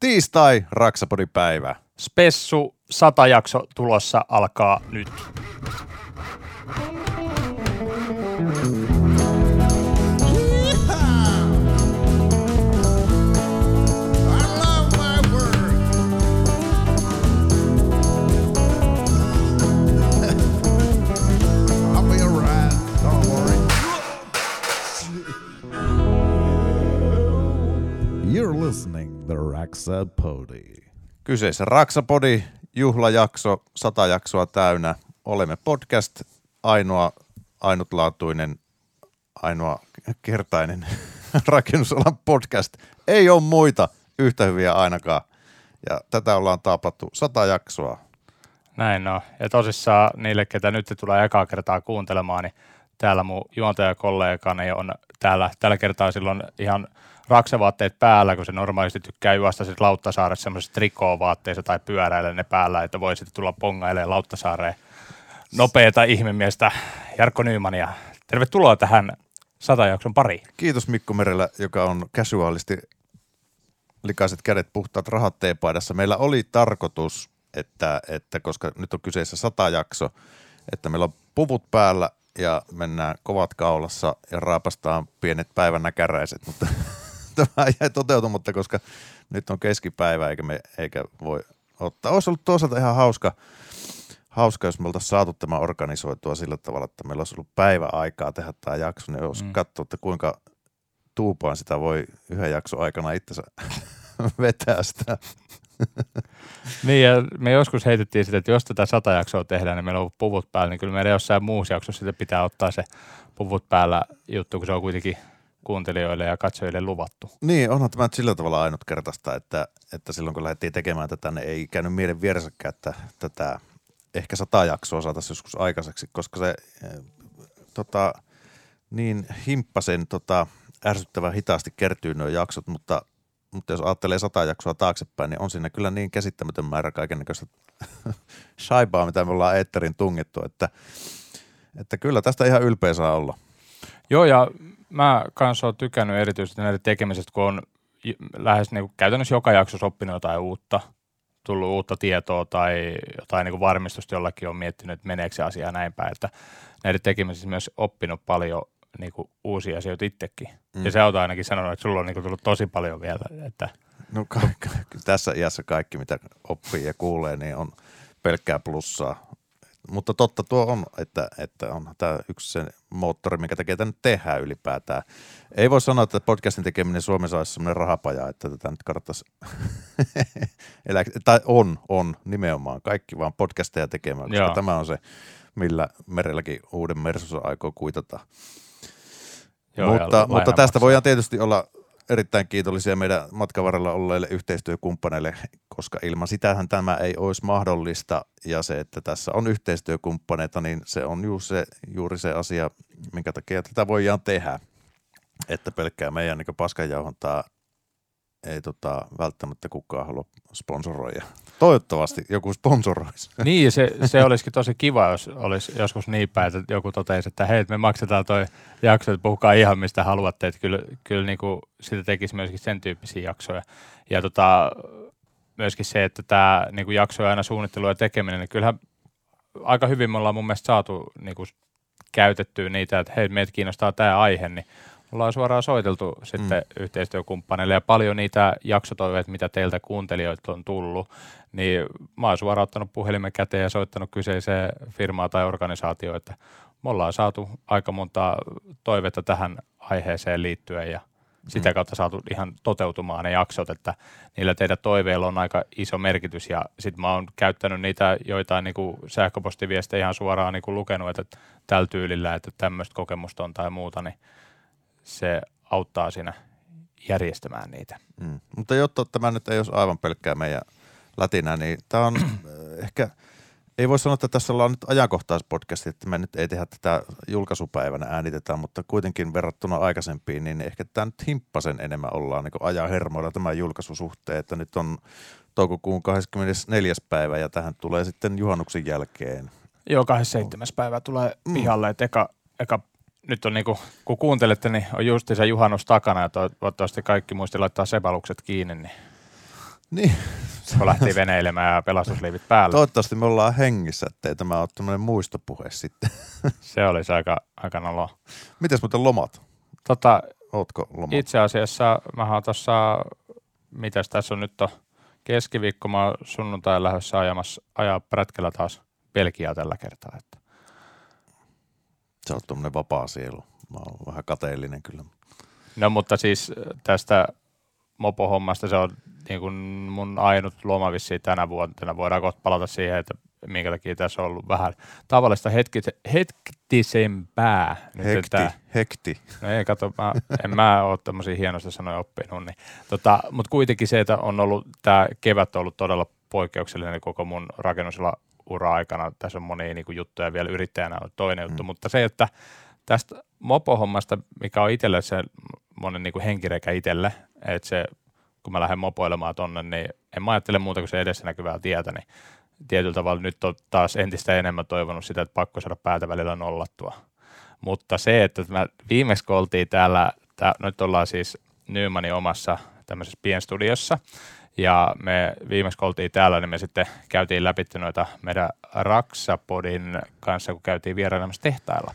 Tiistai, Raksapodi-päivä. Spessu 100 jakso tulossa alkaa nyt. Raxa Pody. Kyseessä Raksapodi, juhlajakso, sata jaksoa täynnä. Olemme podcast, ainoa, ainutlaatuinen, ainoa kertainen rakennusalan podcast. Ei ole muita yhtä hyviä ainakaan. Ja tätä ollaan taapattu sata jaksoa. Näin on. Ja tosissaan niille, ketä nyt tulee ekaa kertaa kuuntelemaan, niin täällä mun juontajakollegani on täällä, tällä kertaa silloin ihan raksavaatteet päällä, kun se normaalisti tykkää juosta sitten Lauttasaaressa semmoisessa trikoovaatteissa tai pyöräillä ne päällä, että voi sitten tulla pongailemaan Lauttasaareen nopeata ihmemiestä Jarkko Nymania. Tervetuloa tähän sata jakson pariin. Kiitos Mikko Merellä, joka on casuaalisti likaiset kädet puhtaat rahat teepaidassa. Meillä oli tarkoitus, että, että koska nyt on kyseessä sata jakso, että meillä on puvut päällä ja mennään kovat kaulassa ja raapastaan pienet päivän näkäräiset, mutta tämä jäi toteutumatta, koska nyt on keskipäivä eikä, me, eikä voi ottaa. Olisi ollut toisaalta ihan hauska, hauska, jos me oltaisiin saatu tämä organisoitua sillä tavalla, että meillä olisi ollut päivä aikaa tehdä tämä jakso, niin olisi mm. katsoa, että kuinka tuupaan sitä voi yhden jakson aikana itsensä vetää sitä. Niin, ja me joskus heitettiin sitä, että jos tätä sata jaksoa tehdään, niin meillä on puvut päällä, niin kyllä meidän jossain muussa jaksossa sitten pitää ottaa se puvut päällä juttu, kun se on kuitenkin kuuntelijoille ja katsojille luvattu. Niin, onhan tämä nyt sillä tavalla ainutkertaista, että, että silloin kun lähdettiin tekemään tätä, niin ei käynyt mielen vieressäkään, että tätä ehkä sata jaksoa saataisiin joskus aikaiseksi, koska se eh, tota, niin himppasen tota, ärsyttävän hitaasti kertyy nuo jaksot, mutta, mutta jos ajattelee sata jaksoa taaksepäin, niin on siinä kyllä niin käsittämätön määrä kaikennäköistä shaibaa, mitä me ollaan eetterin tungittu, että, että kyllä tästä ihan ylpeä saa olla. Joo, ja mä kanssa oon tykännyt erityisesti näiden tekemisestä, kun on lähes niin kuin käytännössä joka jaksossa oppinut jotain uutta, tullut uutta tietoa tai jotain niin kuin varmistusta jollakin on miettinyt, että meneekö se asia näin päin, että näiden tekemisessä myös oppinut paljon niin kuin uusia asioita itsekin. Mm. Ja se on ainakin sanonut, että sulla on niin kuin tullut tosi paljon vielä, että No ka- ka- tässä iässä kaikki, mitä oppii ja kuulee, niin on pelkkää plussaa. Mutta totta tuo on, että, että on tämä yksi se moottori, mikä tekee tänne tehdään ylipäätään. Ei voi sanoa, että podcastin tekeminen Suomessa olisi sellainen rahapaja, että tätä nyt kannattaisi elää. Tai on, on nimenomaan. Kaikki vaan podcasteja tekemään, koska Joo. tämä on se, millä merelläkin uuden Mersussa aikoo kuitata. joo, mutta, mutta tästä maksaa. voidaan tietysti olla erittäin kiitollisia meidän matkan varrella olleille yhteistyökumppaneille, koska ilman sitähän tämä ei olisi mahdollista. Ja se, että tässä on yhteistyökumppaneita, niin se on juuri se, juuri se asia, minkä takia tätä voidaan tehdä. Että pelkkää meidän niin paskanjauhontaa ei tota, välttämättä kukaan halua sponsoroida. Toivottavasti joku sponsoroisi. Niin, se, se olisikin tosi kiva, jos olisi joskus niin päin, että joku totesi, että hei, me maksetaan toi jakso, että puhukaa ihan mistä haluatte, että kyllä, kyllä niin kuin sitä tekisi myöskin sen tyyppisiä jaksoja. Ja tota, myöskin se, että tämä niin kuin jaksojen aina suunnittelu ja tekeminen, niin kyllähän aika hyvin me ollaan mun mielestä saatu niin kuin käytettyä niitä, että hei, meitä kiinnostaa tämä aihe, niin ollaan suoraan soiteltu sitten mm. yhteistyökumppaneille ja paljon niitä jaksotoiveita, mitä teiltä kuuntelijoilta on tullut, niin mä oon suoraan ottanut puhelimen käteen ja soittanut kyseiseen firmaa tai organisaatioon, että me ollaan saatu aika monta toivetta tähän aiheeseen liittyen ja sitä kautta saatu ihan toteutumaan ne jaksot, että niillä teidän toiveilla on aika iso merkitys. Ja sitten mä oon käyttänyt niitä joitain niinku sähköpostiviestejä ihan suoraan niinku lukenut, että tällä tyylillä, että tämmöistä kokemusta on tai muuta, niin se auttaa siinä järjestämään niitä. Mm. Mutta jotta tämä nyt ei olisi aivan pelkkää meidän lätinä, niin tämä on äh, ehkä, ei voi sanoa, että tässä ollaan nyt ajankohtaispodcasti, että me nyt ei tehdä tätä julkaisupäivänä äänitetään, mutta kuitenkin verrattuna aikaisempiin, niin ehkä tämä nyt himppasen enemmän ollaan niin ajan hermoilla tämän julkaisusuhteen, että nyt on toukokuun 24. päivä ja tähän tulee sitten juhannuksen jälkeen. Joo, 27. päivä tulee pihalle, että eka, eka nyt on niinku, kun kuuntelette, niin on justi se juhannus takana ja toivottavasti kaikki muisti laittaa sepalukset kiinni, niin Niin, kun lähti veneilemään ja pelastusliivit päällä. toivottavasti me ollaan hengissä, ettei tämä ole tämmöinen muistopuhe sitten. Se olisi aika, aika noloa. Mites muuten lomat? Tota, Ootko lomat? itse asiassa mä oon tuossa, mitäs tässä on nyt on keskiviikko, mä oon sunnuntai lähdössä ajamassa, ajaa prätkällä taas Belgiaa tällä kertaa. Että Sä oot tommonen vapaa sielu. Mä oon vähän kateellinen kyllä. No mutta siis tästä mopohommasta se on niin kuin mun ainut loma vissiin tänä vuonna. Voidaan kohta palata siihen, että minkä takia tässä on ollut vähän tavallista hetki, hektisempää. Nyt Hekti, Tää, hekti. no ei kato, mä, en mä ole tämmöisiä hienoista sanoja oppinut. Niin, tota, mutta kuitenkin se, että on ollut, tämä kevät on ollut todella poikkeuksellinen koko mun rakennusella ura-aikana. Tässä on monia niin kuin, juttuja vielä yrittäjänä on toinen juttu, Mm. mutta se, että tästä mopohommasta, mikä on itselle se monen niin kuin henkireikä itselle, että se, kun mä lähden mopoilemaan tonne, niin en mä ajattele muuta kuin se edessä näkyvää tietä, niin tietyllä tavalla nyt on taas entistä enemmän toivonut sitä, että pakko saada päätä välillä nollattua. Mutta se, että mä viimeksi kun oltiin täällä, tää, nyt ollaan siis Nymanin omassa tämmöisessä pienstudiossa, ja me viimeksi kun oltiin täällä, niin me sitten käytiin läpi noita meidän Raksapodin kanssa, kun käytiin vierailemassa tehtailla.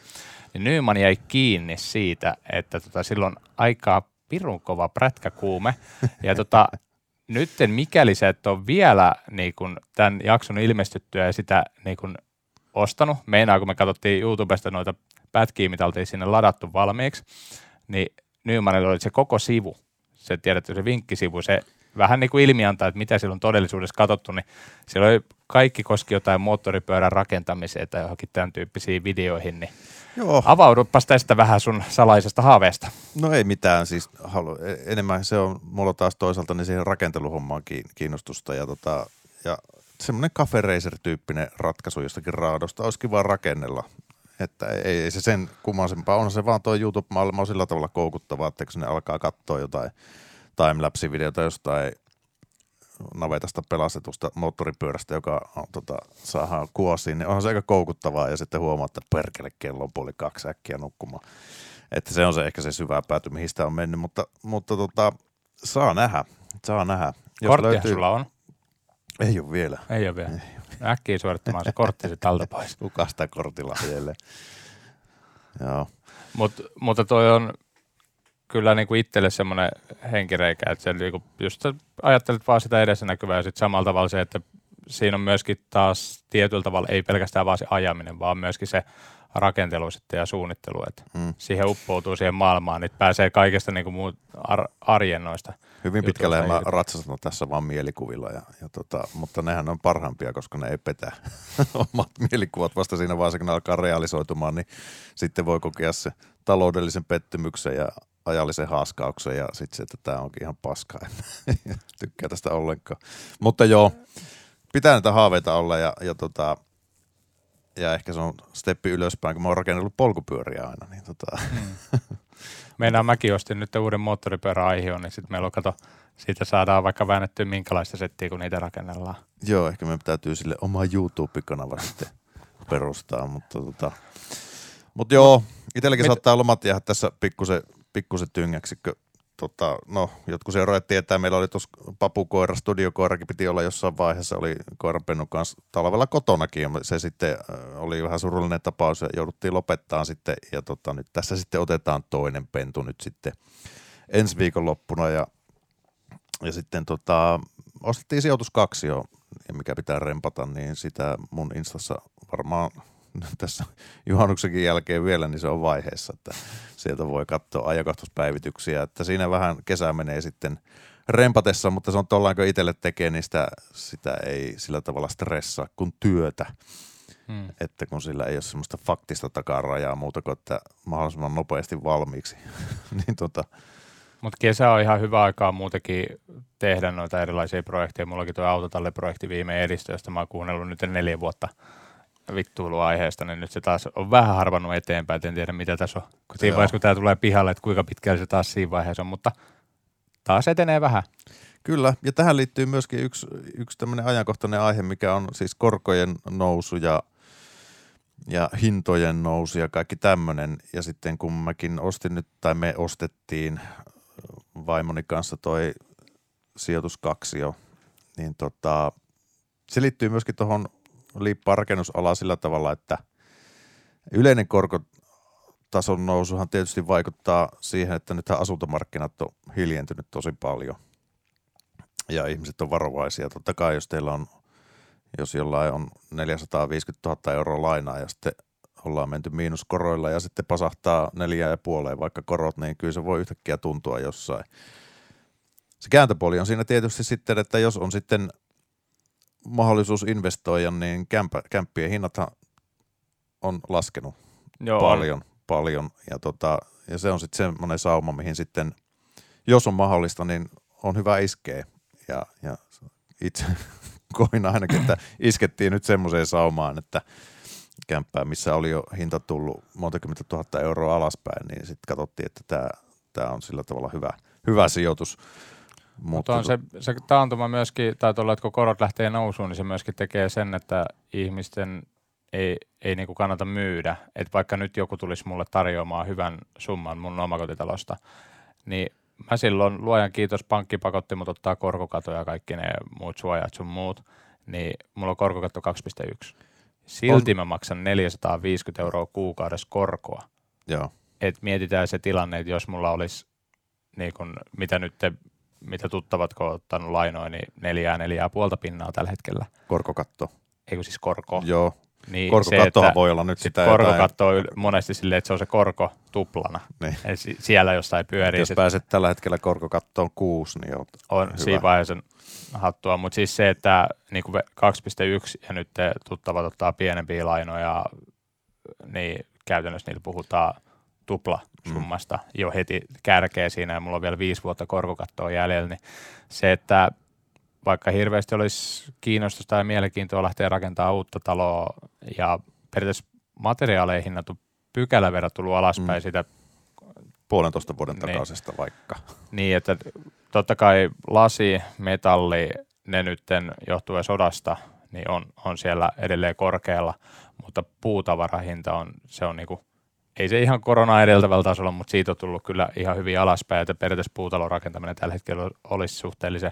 Niin Nyman jäi kiinni siitä, että tota, silloin aikaa pirun kova prätkäkuume. Ja tota, nytten mikäli sä et ole vielä niin kun, tämän jakson ilmestyttyä ja sitä niin kun, ostanut, meinaa kun me katsottiin YouTubesta noita pätkiä, mitä oltiin sinne ladattu valmiiksi, niin Nymanilla oli se koko sivu, se tiedätte, se vinkkisivu, se vähän niin kuin ilmiantaa, että mitä silloin todellisuudessa katsottu, niin siellä oli kaikki koski jotain moottoripyörän rakentamiseen tai johonkin tämän tyyppisiin videoihin, niin Joo, avaudupas tästä vähän sun salaisesta haaveesta. no ei mitään. Siis halu, e- enemmän se on mulla taas toisaalta niin siihen rakenteluhommaan kiin- kiinnostusta ja, tota, ja semmoinen cafe racer-tyyppinen ratkaisu jostakin raadosta olisi kiva rakennella. Että ei, ei se sen kummasempaa, on se vaan tuo YouTube-maailma on sillä tavalla koukuttavaa, että kun ne alkaa katsoa jotain timelapse-videota jostain navetasta pelastetusta moottoripyörästä, joka on, tota, saadaan kuosiin, niin onhan se aika koukuttavaa ja sitten huomaa, että perkele kello on puoli kaksi äkkiä nukkumaan. Että se on se ehkä se syvä pääty, mihin sitä on mennyt, mutta, mutta tota, saa nähdä, saa nähdä. Korttihan sulla on. Ei ole vielä. Ei ole vielä. Äkkiä suorittamaan se kortti alta pois. Kuka sitä kortilla? Joo. Mut, mutta toi on kyllä niinku itselle semmoinen henkireikä, että se niinku, just sä ajattelet vaan sitä edessä näkyvää ja sitten samalla tavalla se, että siinä on myöskin taas tietyllä tavalla ei pelkästään vaan se ajaminen, vaan myöskin se rakentelu sitten ja suunnittelu, että Mm. siihen uppoutuu siihen maailmaan, niin pääsee kaikesta niinku muut ar- arjen noista. Hyvin pitkälle mä ratsastan tässä vaan mielikuvilla, ja, ja tota, mutta nehän on parhaimpia, koska ne ei petä omat mielikuvat vasta siinä vaiheessa, kun ne alkaa realisoitumaan, niin sitten voi kokea se taloudellisen pettymyksen ja ajallisen haaskauksen ja sitten se, että tämä onkin ihan paskaa. En tykkää tästä ollenkaan. Mutta joo, pitää näitä haaveita olla ja, ja, tota, ja ehkä se on steppi ylöspäin, kun mä oon rakennellut polkupyöriä aina. Niin tota, Meinaan mäkin ostin nyt uuden moottoripyörän aiheon, niin sitten meillä on, kato, siitä saadaan vaikka väännettyä minkälaista settiä, kun niitä rakennellaan. Joo, ehkä meidän täytyy sille oma YouTube-kanava sitten perustaa, mutta tota, mut joo, itselläkin Mit- saattaa lomat jäädä tässä pikkusen, pikkusen tyngäksi, tota, no, jotkut seuraajat tietää, meillä oli tuossa papukoira, studiokoirakin piti olla jossain vaiheessa, oli koiranpennun kanssa talvella kotonakin, ja se sitten äh, oli vähän surullinen tapaus, ja jouduttiin lopettaa sitten, ja tota, nyt tässä sitten otetaan toinen pentu nyt sitten ensi viikon loppuna, ja, ja sitten tota, ostettiin sijoitus kaksi jo, mikä pitää rempata, niin sitä mun instassa varmaan tässä juhannuksenkin jälkeen vielä, niin se on vaiheessa, että sieltä voi katsoa ajankohtaispäivityksiä, että siinä vähän kesä menee sitten rempatessa, mutta se on tuollain, kun itselle tekee, niin sitä, sitä ei sillä tavalla stressaa kuin työtä, Hmm. että kun sillä ei ole semmoista faktista takarajaa muuta kuin, että mahdollisimman nopeasti valmiiksi, niin tota, Mutta kesä on ihan hyvä aikaa muutenkin tehdä noita erilaisia projekteja. Mullakin tuo autotalle-projekti viime edistö, josta mä oon kuunnellut nyt neljä vuotta vittuilua aiheesta, niin nyt se taas on vähän harvannut eteenpäin, et en tiedä mitä tässä on. Kun siinä Joo. vaiheessa, kun tämä tulee pihalle, että kuinka pitkällä se taas siinä vaiheessa on, mutta taas etenee vähän. Kyllä, ja tähän liittyy myöskin yksi, yksi tämmöinen ajankohtainen aihe, mikä on siis korkojen nousu ja, ja hintojen nousu ja kaikki tämmöinen. Ja sitten kun mäkin ostin nyt, tai me ostettiin vaimoni kanssa toi sijoituskaksio niin tota, se liittyy myöskin tuohon liippaan rakennusalaan sillä tavalla, että yleinen korkotason nousuhan tietysti vaikuttaa siihen, että nythän asuntomarkkinat on hiljentynyt tosi paljon ja ihmiset on varovaisia. Totta kai jos teillä on, jos jollain on 450 000 euroa lainaa ja sitten ollaan menty miinuskoroilla ja sitten pasahtaa neljä ja puoleen vaikka korot, niin kyllä se voi yhtäkkiä tuntua jossain. Se kääntöpuoli on siinä tietysti sitten, että jos on sitten mahdollisuus investoida, niin kämpä, kämppien hinnathan on laskenut Joo, paljon, paljon. Ja, tota, ja se on sitten semmoinen sauma, mihin sitten, jos on mahdollista, niin on hyvä iskeä. Ja, ja itse koin ainakin, että iskettiin nyt semmoiseen saumaan, että kämppää, missä oli jo hinta tullut monta kymmentä tuhatta euroa alaspäin, niin sitten katsottiin, että tämä, tämä on sillä tavalla hyvä, hyvä sijoitus. Mutta on se, se taantuma myöskin, tai tuolla, että kun korot lähtee nousuun, niin se myöskin tekee sen, että ihmisten ei, ei niin kuin kannata myydä. Että vaikka nyt joku tulisi mulle tarjoamaan hyvän summan mun omakotitalosta, niin mä silloin, luojan kiitos, pankki pakotti mut ottaa korkokatoja ja kaikki ne muut suojat sun muut, niin mulla on korkokatto 2,1. Silti on. mä maksan 450 euroa kuukaudessa korkoa. Joo. Et mietitään se tilanne, että jos mulla olisi, niin kun, mitä nyt te, mitä tuttavat, kun ottanut lainoja, niin neljää, neljää puolta pinnaa tällä hetkellä. Korkokatto. Eikö siis korko? Joo. Niin Korkokattohan voi olla nyt sitä Korkokatto on monesti silleen, että se on se korko tuplana. Niin. Eli siellä jossain pyörii. Jos pääset tällä hetkellä korkokattoon kuusi, niin oot On hyvä. siinä vaiheessa hattua, mutta siis se, että niin 2.1 ja nyt tuttavat ottaa pienempiä lainoja, niin käytännössä niillä puhutaan tupla summasta mm. jo heti kärkeä siinä ja mulla on vielä viisi vuotta korkokattoa jäljellä, niin se, että vaikka hirveästi olisi kiinnostusta ja mielenkiintoa lähteä rakentamaan uutta taloa ja periaatteessa materiaaleihin hinnat on pykälä verran tullut alaspäin mm. sitä puolentoista vuoden takaisesta niin, vaikka. Niin, että totta kai lasi, metalli, ne nytten johtuen sodasta, niin on, on siellä edelleen korkealla, mutta puutavarahinta on, se on niinku, ei se ihan korona edeltävällä tasolla, mutta siitä on tullut kyllä ihan hyvin alaspäin, että periaatteessa puutalon rakentaminen tällä hetkellä olisi suhteellisen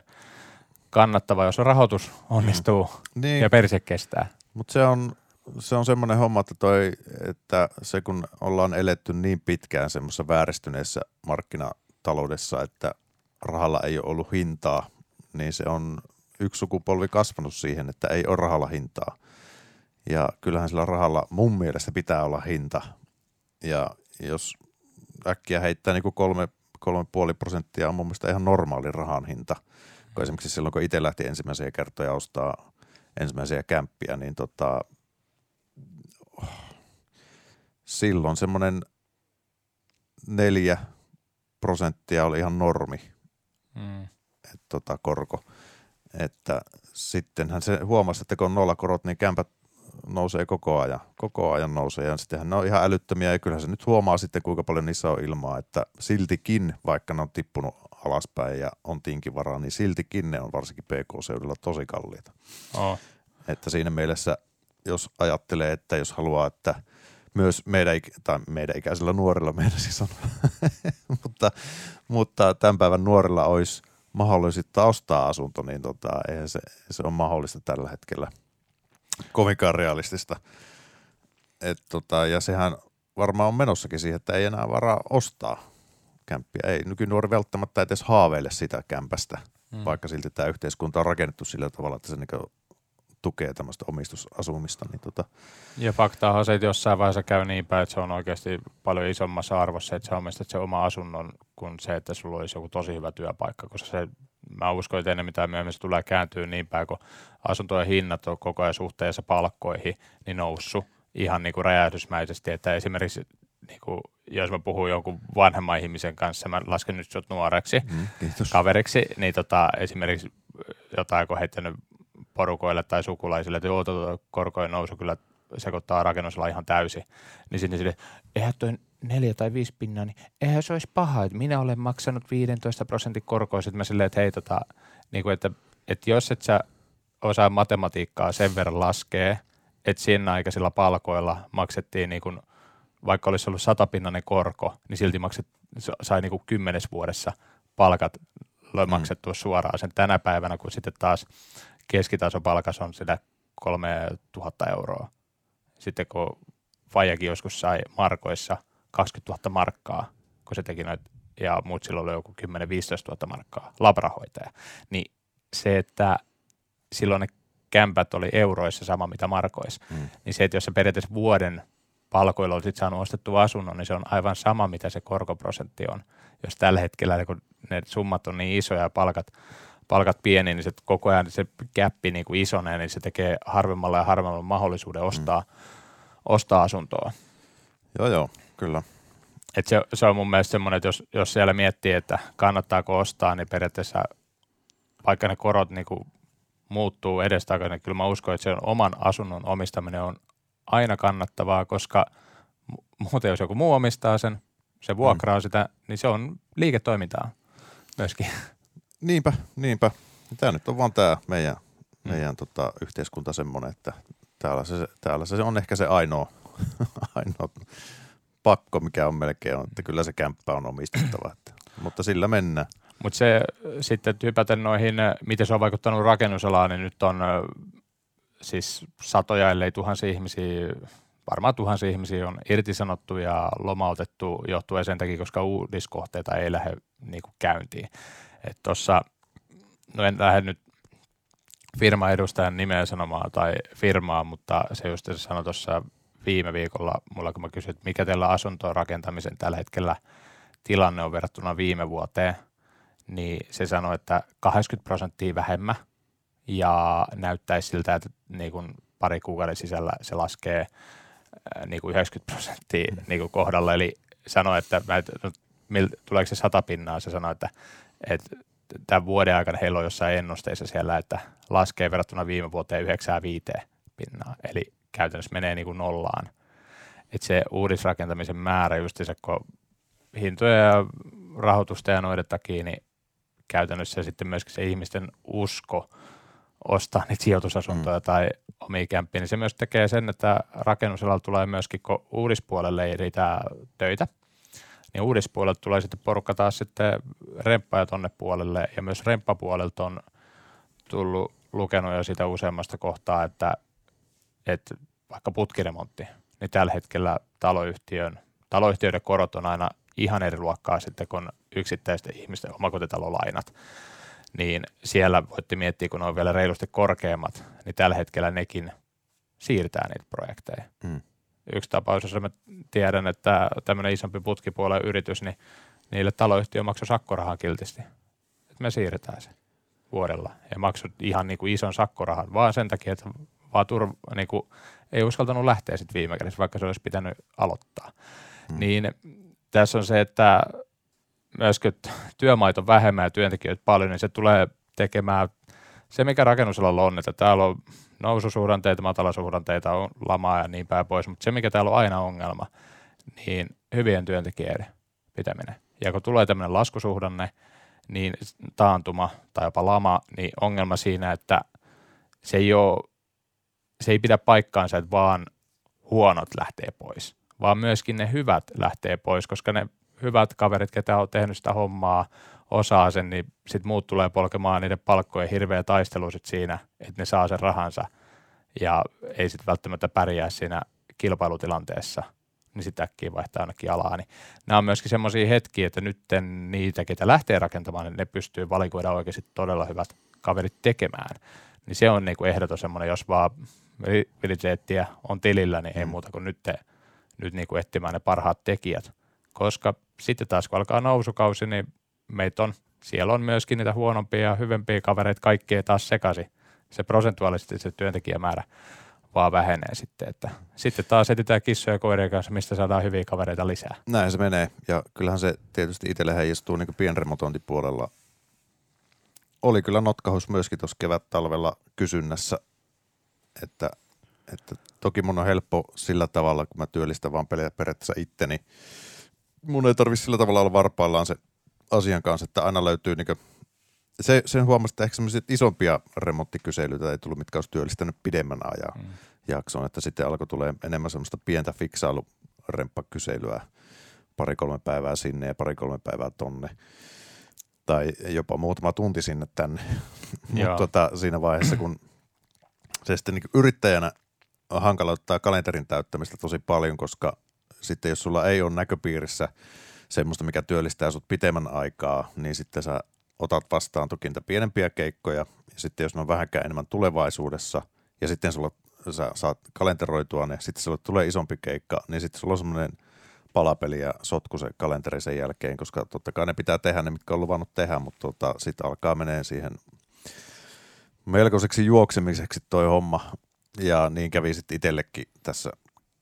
kannattava, jos rahoitus onnistuu mm. niin. ja perse kestää. Mutta se on, se on semmoinen homma, että, toi, että se kun ollaan eletty niin pitkään semmoisessa vääristyneessä markkinataloudessa, että rahalla ei ole ollut hintaa, niin se on yksi sukupolvi kasvanut siihen, että ei ole rahalla hintaa. Ja kyllähän sillä rahalla mun mielestä pitää olla hinta. Ja jos äkkiä heittää niin kuin kolme, kolme puoli prosenttia on mun mielestä ihan normaali rahan hinta. Kun esimerkiksi silloin, kun itse lähti ensimmäisiä kertoja ostaa ensimmäisiä kämppiä, niin tota, silloin semmoinen neljä prosenttia oli ihan normi mm. et, tota, korko. Että sittenhän se huomasi, että kun on nollakorot, niin kämpät nousee koko ajan, koko ajan nousee ja sittenhän ne on ihan älyttömiä ja kyllähän se nyt huomaa sitten kuinka paljon niissä on ilmaa, että siltikin, vaikka ne on tippunut alaspäin ja on tinkivaraa, niin siltikin ne on varsinkin PK-seudulla tosi kalliita. Oh. Että siinä mielessä, jos ajattelee, että jos haluaa, että myös meidän, tai meidän ikäisillä nuorilla, meidän siis on, mutta, mutta tämän päivän nuorilla olisi mahdollisuutta ostaa asunto, niin tota, eihän se, se on mahdollista tällä hetkellä kovinkaan realistista. Et tota, ja sehän varmaan on menossakin siihen, että ei enää varaa ostaa kämppiä. Ei nykynuori välttämättä edes haaveile sitä kämpästä, hmm. vaikka silti tämä yhteiskunta on rakennettu sillä tavalla, että se niinku tukee tämmöistä omistusasumista. Niin tota. Ja fakta on se, että jossain vaiheessa käy niin päin, että se on oikeasti paljon isommassa arvossa, että sä omistat se oma asunnon kuin se, että sulla olisi joku tosi hyvä työpaikka, koska se, mä uskon, että ennen mitä myöhemmin se tulee kääntyä niin päin, kun asuntojen hinnat on koko ajan suhteessa palkkoihin, niin noussut ihan niin kuin räjähdysmäisesti, että esimerkiksi niin kuin, jos mä puhun jonkun vanhemman ihmisen kanssa, mä lasken nyt sut nuoreksi mm, kaveriksi, niin tota, esimerkiksi jotain, kun heittänyt porukoille tai sukulaisille, että joo, tuota, korkojen nousu kyllä sekoittaa rakennusala ihan täysin. Niin sitten sille, eihän toi neljä tai viisi pinnaa, niin eihän se olisi paha, että minä olen maksanut 15 prosentin korkoa. Sitten mä silleen, että hei, tota, niin kuin, että, että jos et sä osaa matematiikkaa sen verran laskee, että siinä aikaisilla palkoilla maksettiin niin kuin, vaikka olisi ollut satapinnainen korko, niin silti makset, sai niin kuin kymmenes vuodessa palkat silloin maksettua suoraan sen tänä päivänä, kun sitten taas keskitasopalkas on sitä 3000 euroa. Sitten kun Fajakin joskus sai markoissa 20 000 markkaa, kun se teki noita, ja muut silloin oli joku 10-15 000 markkaa labrahoitaja, niin se, että silloin ne kämpät oli euroissa sama mitä markoissa, mm. niin se, että jos se periaatteessa vuoden palkoilla olisit saanut ostettua asunnon, niin se on aivan sama, mitä se korkoprosentti on. Jos tällä hetkellä kun ne summat on niin isoja ja palkat, palkat pieni, niin se koko ajan se käppi niin kuin isonee, niin se tekee harvemmalla ja harvemmalla mahdollisuuden ostaa, mm. ostaa asuntoa. Joo, joo, kyllä. Et se, se on mun mielestä semmoinen, että jos, jos siellä miettii, että kannattaako ostaa, niin periaatteessa vaikka ne korot niin kuin muuttuu edestakaisin, niin kyllä mä uskon, että se on oman asunnon omistaminen on aina kannattavaa, koska muuten jos joku muu omistaa sen, se vuokraa mm. sitä, niin se on liiketoimintaa myöskin. Niinpä, niinpä. Tämä nyt on vaan tämä meidän, mm. meidän tota, yhteiskunta semmoinen, että täällä se, täällä se on ehkä se ainoa, ainoa pakko, mikä on melkein on, että kyllä se kämppä on omistettava. Että, mutta sillä mennään. Mutta se sitten hypäten noihin, miten se on vaikuttanut rakennusalaan, niin nyt on siis satoja, ellei tuhansia ihmisiä, varmaan tuhansia ihmisiä on irtisanottu ja lomautettu johtuen sen takia, koska uudiskohteita ei lähde niin käyntiin. Tuossa, no en lähde nyt firman edustajan nimeä sanomaan tai firmaa, mutta se just sanoi tuossa viime viikolla mulla, kun mä kysyin, että mikä teillä asuntoon rakentamisen tällä hetkellä tilanne on verrattuna viime vuoteen, niin se sanoi, että 80 prosenttia vähemmän ja näyttäisi siltä, että niin kuin pari kuukauden sisällä se laskee niin kuin 90 prosenttia niin kuin kohdalla. Eli sanoi, että mä, no, mil, tuleeko se sata pinnaa, se sanoi, että, että tämän vuoden aikana heillä on jossain ennusteissa siellä, että laskee verrattuna viime vuoteen 95 pinnaa. Eli käytännössä menee niin kuin nollaan. Että se uudisrakentamisen määrä just se, kun hintoja ja rahoitusta ja noiden takia, niin käytännössä sitten myöskin se ihmisten usko ostaa niitä sijoitusasuntoja mm. tai omia kämppiä, niin se myös tekee sen, että rakennusalalla tulee myöskin, kun uudispuolelle ei riitä töitä, niin uudispuolelle tulee sitten porukka taas sitten remppaa tonne puolelle, ja myös remppapuolelta on tullut lukenut jo sitä useammasta kohtaa, että, että vaikka putkiremontti, niin tällä hetkellä taloyhtiön, taloyhtiöiden korot on aina ihan eri luokkaa sitten kuin yksittäisten ihmisten omakotitalolainat. Niin siellä voitte miettiä, kun ne on vielä reilusti korkeammat, niin tällä hetkellä nekin siirtää niitä projekteja. Mm. Yksi tapaus, jossa mä tiedän, että tämmöinen isompi putkipuolen yritys, niin niille taloyhtiö maksoi sakkorahaa kiltisti. Että me siirretään se vuodella. Ja maksoi ihan niin kuin ison sakkorahan, vaan sen takia, että vaan turva, niin kuin, ei uskaltanut lähteä sitten viime kädessä, vaikka se olisi pitänyt aloittaa. Mm. Niin tässä on se, että myöskin työmaita on vähemmän ja työntekijöitä paljon, niin se tulee tekemään se, mikä rakennusalalla on, että täällä on noususuhdanteita, matalasuhdanteita, on lamaa ja niin päin pois, mutta se, mikä täällä on aina ongelma, niin hyvien työntekijöiden pitäminen. Ja kun tulee tämmöinen laskusuhdanne, niin taantuma tai jopa lama, niin ongelma siinä, että se ei, ole, se ei pidä paikkaansa, että vaan huonot lähtee pois, vaan myöskin ne hyvät lähtee pois, koska ne hyvät kaverit, ketä on tehnyt sitä hommaa, osaa sen, niin sitten muut tulee polkemaan niiden palkkojen hirveä taistelu sit siinä, että ne saa sen rahansa ja ei sitten välttämättä pärjää siinä kilpailutilanteessa, niin sitten äkkiä vaihtaa ainakin alaa. Niin nämä on myöskin semmoisia hetkiä, että nyt niitä, ketä lähtee rakentamaan, niin ne pystyy valikoida oikeasti todella hyvät kaverit tekemään. Niin se on niinku ehdoton semmoinen, jos vaan viliteettiä on tilillä, niin ei mm. muuta kuin nyt, te, nyt niinku etsimään ne parhaat tekijät. Koska sitten taas kun alkaa nousukausi, niin meitä on, siellä on myöskin niitä huonompia ja hyvempiä kavereita kaikkea taas sekaisin. Se prosentuaalisesti se työntekijämäärä vaan vähenee sitten. Että sitten taas etsitään kissoja ja koirien kanssa, mistä saadaan hyviä kavereita lisää. Näin se menee. Ja kyllähän se tietysti itselle heijastuu niin pienremontointipuolella. Oli kyllä notkahus myöskin tuossa kevät-talvella kysynnässä, että, että toki mun on helppo sillä tavalla, kun mä työllistän vaan periaatteessa itteni. Mun ei tarvitse sillä tavalla olla varpaillaan se asian kanssa, että aina löytyy niin se, sen huomasi, että ehkä isompia remonttikyselyitä ei tullut, mitkä olisi työllistänyt pidemmän ajan mm. jakson, että sitten alkoi tulee enemmän semmoista pientä fiksailu-remppakyselyä, pari-kolme päivää sinne ja pari-kolme päivää tonne. tai jopa muutama tunti sinne tänne. Mutta tota, siinä vaiheessa, kun se sitten niin yrittäjänä hankaloittaa kalenterin täyttämistä tosi paljon, koska sitten jos sulla ei ole näköpiirissä semmoista, mikä työllistää sut pitemmän aikaa, niin sitten sä otat vastaan toki niitä pienempiä keikkoja, ja sitten jos ne on vähänkään enemmän tulevaisuudessa, ja sitten sulla, sä saat kalenteroitua ne, sitten sulle tulee isompi keikka, niin sitten sulla on semmoinen palapeli ja sotku se kalenteri sen jälkeen, koska totta kai ne pitää tehdä ne, mitkä on luvannut tehdä, mutta tota, sitten alkaa menee siihen melkoiseksi juoksemiseksi toi homma, ja niin kävi sitten itsellekin tässä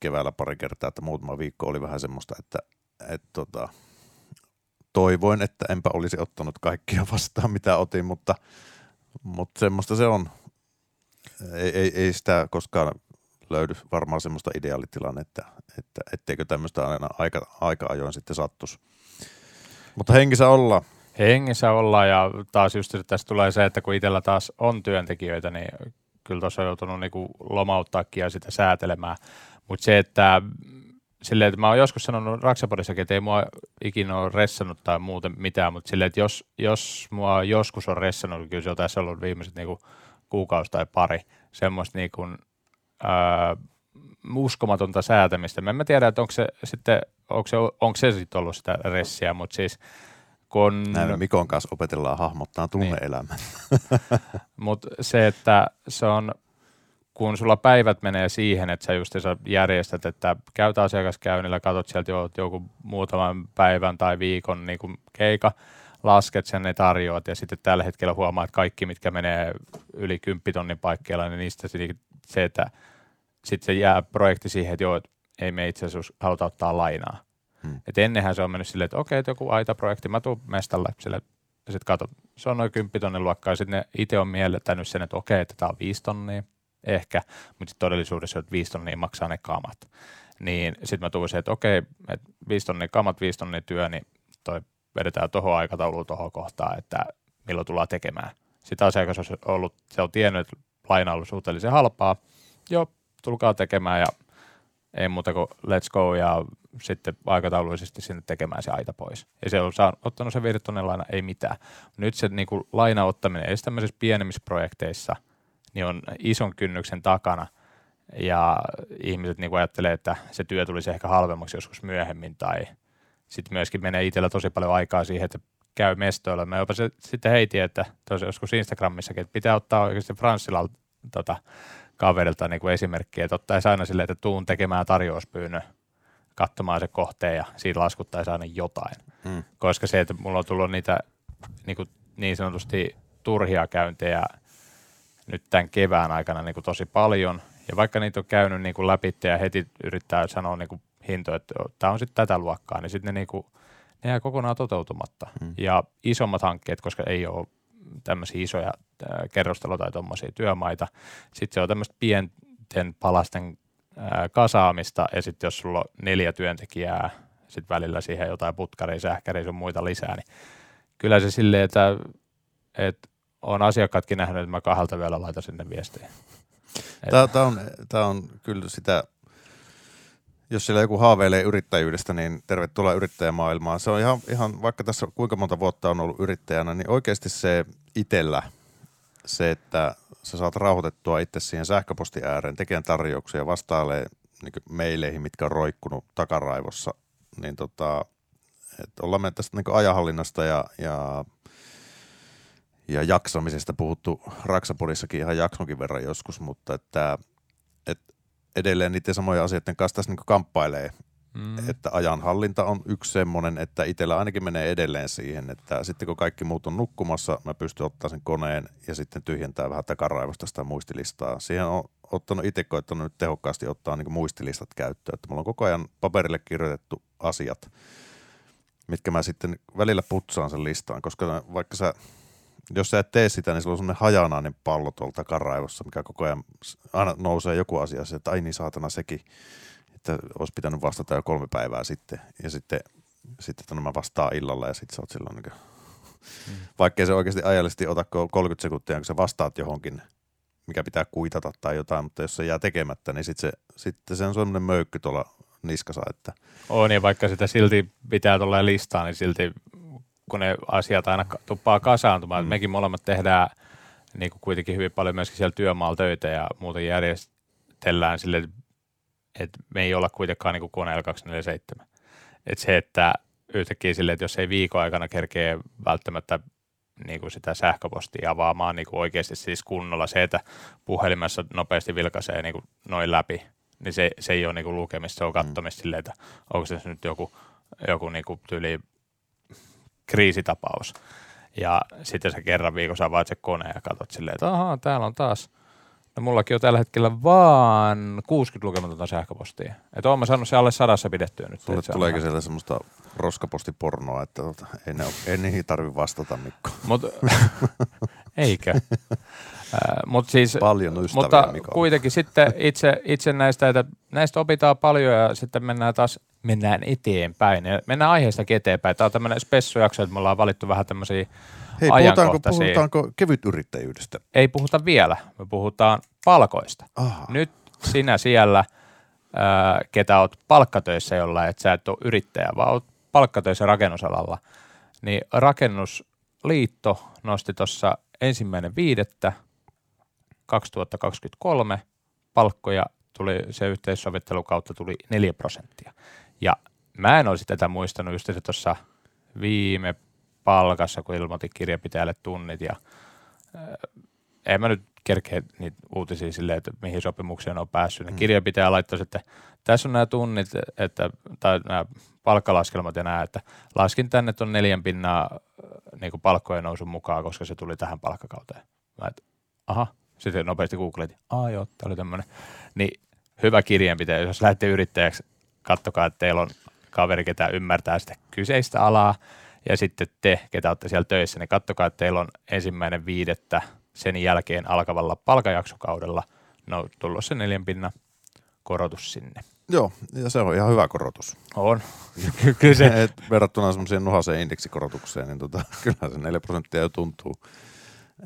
keväällä pari kertaa, että muutama viikko oli vähän semmoista, että et tota, toivoin, että enpä olisi ottanut kaikkia vastaan, mitä otin, mutta, mutta semmoista se on. Ei, ei, ei sitä koskaan löydy varmaan semmoista ideaalitilannetta, että etteikö tämmöistä aina aika, aika ajoin sitten sattus. Mutta hengissä ollaan. Hengissä ollaan ja taas just että tässä tulee se, että kun itsellä taas on työntekijöitä, niin kyllä tuossa on joutunut niinku lomauttaakin ja sitä säätelemään. Mutta se, että silleen, että mä oon joskus sanonut Raksapodissakin, että ei mua ikinä ole ressannut tai muuten mitään, mutta silleen, että jos, jos mua joskus on ressannut, niin kyllä se on tässä ollut viimeiset niinku kuukausi tai pari semmoista niinku, ää, uskomatonta säätämistä. Mä en mä tiedä, että onko se sitten, onko se, onko se sitten ollut sitä ressiä, mutta siis kun... Näin me Mikon kanssa opetellaan hahmottaa tunne-elämän. Mutta se, että se on, kun sulla päivät menee siihen, että sä just järjestät, että käyt asiakaskäynnillä, katsot sieltä jo, joku muutaman päivän tai viikon niin kuin keika, lasket sen, ne tarjoat ja sitten tällä hetkellä huomaat että kaikki, mitkä menee yli 10 tonnin paikkeilla, niin niistä se, että sitten se jää projekti siihen, että joo, ei me itse asiassa haluta ottaa lainaa. Hmm. Et ennenhän se on mennyt silleen, että okei, että joku aita-projekti, mä tuun mestalle sille, ja sitten katsot, se on noin 10 tonnin luokkaa, ja sitten ne itse on mieltänyt sen, että okei, että tämä on 5 tonnia, ehkä, mutta sitten todellisuudessa, että 5 tonnia maksaa ne kamat. Niin sitten mä tuun että okei, että 5 tonnia kamat, 5 tonnia työ, niin toi vedetään tuohon aikatauluun tuohon kohtaan, että milloin tullaan tekemään. Sitten asiakas on ollut, se on tiennyt, että laina on ollut suhteellisen halpaa. Joo, tulkaa tekemään ja ei muuta kuin let's go ja sitten aikataulullisesti sinne tekemään se aita pois. Ja se on saanut, ottanut se virtuaalinen laina, ei mitään. Nyt se niin laina ottaminen edes tämmöisissä pienemmissä projekteissa niin on ison kynnyksen takana ja ihmiset niin ajattelee, että se työ tulisi ehkä halvemmaksi joskus myöhemmin tai sitten myöskin menee itsellä tosi paljon aikaa siihen, että käy mestoilla. Mä jopa se, sitten heitin, että tosi joskus Instagramissakin, että pitää ottaa oikeasti Franssilla tota, kaverilta niin kuin esimerkkiä, että ottaisi aina silleen, että tuun tekemään tarjouspyynnön katsomaan se kohteen ja siitä laskuttaisi aina jotain. Hmm. Koska se, että mulla on tullut niitä niin, kuin niin sanotusti turhia käyntejä nyt tämän kevään aikana niin kuin tosi paljon, ja vaikka niitä on käynyt niin kuin läpi ja heti yrittää sanoa niin kuin hintoja, että tämä on sitten tätä luokkaa, niin sitten ne, niin kuin, ne jää kokonaan toteutumatta. Hmm. Ja isommat hankkeet, koska ei ole tämmöisiä isoja kerrostalo- tai tuommoisia työmaita. Sitten se on tämmöistä pienten palasten kasaamista ja sitten jos sulla on neljä työntekijää, sitten välillä siihen jotain putkaria, sähkäriä sun muita lisää, niin kyllä se silleen, että, että on asiakkaatkin nähnyt, että mä kahdelta vielä laitan sinne viestejä. Tämä, on, on kyllä sitä, jos siellä joku haaveilee yrittäjyydestä, niin tervetuloa yrittäjämaailmaan. Se on ihan, ihan, vaikka tässä kuinka monta vuotta on ollut yrittäjänä, niin oikeasti se itellä, se, että sä saat rauhoitettua itse siihen sähköposti ääreen, tekemään tarjouksia ja vastailee niin meileihin, mitkä on roikkunut takaraivossa, niin tota, että ollaan me tästä niin ajahallinnasta ja, ja, ja jaksamisesta puhuttu Raksapodissakin ihan jaksonkin verran joskus, mutta että, että edelleen niiden samojen asioiden kanssa tässä niin kamppailee Mm. Että ajanhallinta on yksi semmoinen, että itsellä ainakin menee edelleen siihen, että sitten kun kaikki muut on nukkumassa, mä pystyn ottaa sen koneen ja sitten tyhjentää vähän takaraivosta sitä muistilistaa. Siihen on ottanut itse koittanut nyt tehokkaasti ottaa niin muistilistat käyttöön, että mulla on koko ajan paperille kirjoitettu asiat, mitkä mä sitten välillä putsaan sen listaan, koska vaikka sä, jos sä et tee sitä, niin sulla on semmoinen hajanainen pallo tuolta takaraivossa, mikä koko ajan aina nousee joku asia, että ai niin saatana sekin että olisi pitänyt vastata jo kolme päivää sitten. Ja sitten, sitten että mä vastaan illalla ja sitten sä oot silloin niin kuin, mm. vaikkei se oikeasti ajallisesti ota 30 sekuntia, kun sä vastaat johonkin, mikä pitää kuitata tai jotain, mutta jos se jää tekemättä, niin sitten se, sitten se on semmoinen möykky tuolla niskassa. Että... On, niin vaikka sitä silti pitää tulla listaa, niin silti kun ne asiat aina tuppaa kasaantumaan. Mm. Mm. Mekin molemmat tehdään niin kuin kuitenkin hyvin paljon myöskin siellä työmaalla töitä ja muuten järjestellään sille, että me ei olla kuitenkaan niin kuin koneella 247. Et se, että yhtäkkiä sille, että jos ei viikon aikana kerkee välttämättä niin kuin sitä sähköpostia avaamaan niin kuin oikeasti siis kunnolla, se, että puhelimessa nopeasti vilkaisee niin kuin noin läpi, niin se, se ei ole niin kuin lukemista, se on katsomista mm. silleen, että onko se nyt joku, joku niin kuin tyyli kriisitapaus. Ja sitten sä kerran viikossa avaat se kone ja katsot silleen, että ahaa, täällä on taas. No mullakin on tällä hetkellä vaan 60 lukematonta sähköpostia. Että oon mä saanut se alle sadassa pidettyä nyt. Sulle se tuleeko ihan- siellä semmoista roskapostipornoa, että tota, ei, ne, ei niihin tarvi vastata Mikko. Mut, eikö? Mutta siis, Paljon ystäviä mutta Mikko. kuitenkin sitten itse, itse näistä, että näistä opitaan paljon ja sitten mennään taas mennään eteenpäin. Ja mennään aiheestakin eteenpäin. Tämä on tämmöinen spessujakso, että me ollaan valittu vähän tämmöisiä Hei, puhutaanko, puhutaanko kevytyrittäjyydestä? Ei puhuta vielä, me puhutaan palkoista. Aha. Nyt sinä siellä, ää, ketä oot palkkatöissä jollain, että sä et ole yrittäjä, vaan oot palkkatöissä rakennusalalla, niin Rakennusliitto nosti tuossa ensimmäinen viidettä 2023 palkkoja tuli, se yhteissovittelu kautta tuli 4 prosenttia. Ja mä en olisi tätä muistanut just tuossa viime palkassa, kun ilmoitin kirjapitäjälle tunnit ja en mä nyt kerkeä niitä uutisia silleen, että mihin sopimukseen on päässyt. Mm. Kirjanpitäjä laittoi sitten, tässä on nämä tunnit, että, tai nämä palkkalaskelmat ja nämä, että laskin tänne tuon neljän pinnaa niin kuin palkkojen nousun mukaan, koska se tuli tähän palkkakauteen. Mä et, aha, sitten nopeasti googletin, aa joo, tämä oli tämmöinen. Niin hyvä kirjanpitäjä, jos lähdette yrittäjäksi, kattokaa, että teillä on kaveri, ketä ymmärtää sitä kyseistä alaa, ja sitten te, ketä olette siellä töissä, niin kattokaa, että teillä on ensimmäinen viidettä sen jälkeen alkavalla palkajaksokaudella no, tullut se neljän pinnan korotus sinne. Joo, ja se on ihan hyvä korotus. On. Kyllä se, Et verrattuna semmoiseen nuhaseen indeksikorotukseen, niin tota, kyllä se 4 prosenttia jo tuntuu,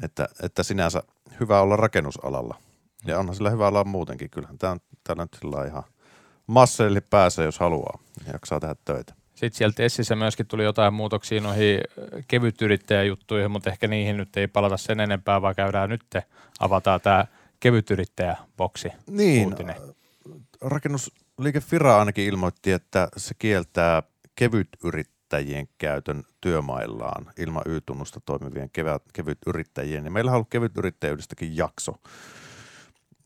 että, että sinänsä hyvä olla rakennusalalla. Ja onhan sillä hyvä olla muutenkin. Kyllähän tämä on täällä nyt sillä ihan masseille pääsee, jos haluaa ja jaksaa tehdä töitä. Sitten siellä Tessissä myöskin tuli jotain muutoksia noihin kevytyrittäjäjuttuihin, mutta ehkä niihin nyt ei palata sen enempää, vaan käydään nyt, avataan tämä kevytyrittäjäboksi Niin, uutinen. rakennusliike Fira ainakin ilmoitti, että se kieltää kevytyrittäjien käytön työmaillaan ilman Y-tunnusta toimivien kevät, kevytyrittäjien. Ja meillä on ollut kevytyrittäjyydestäkin jakso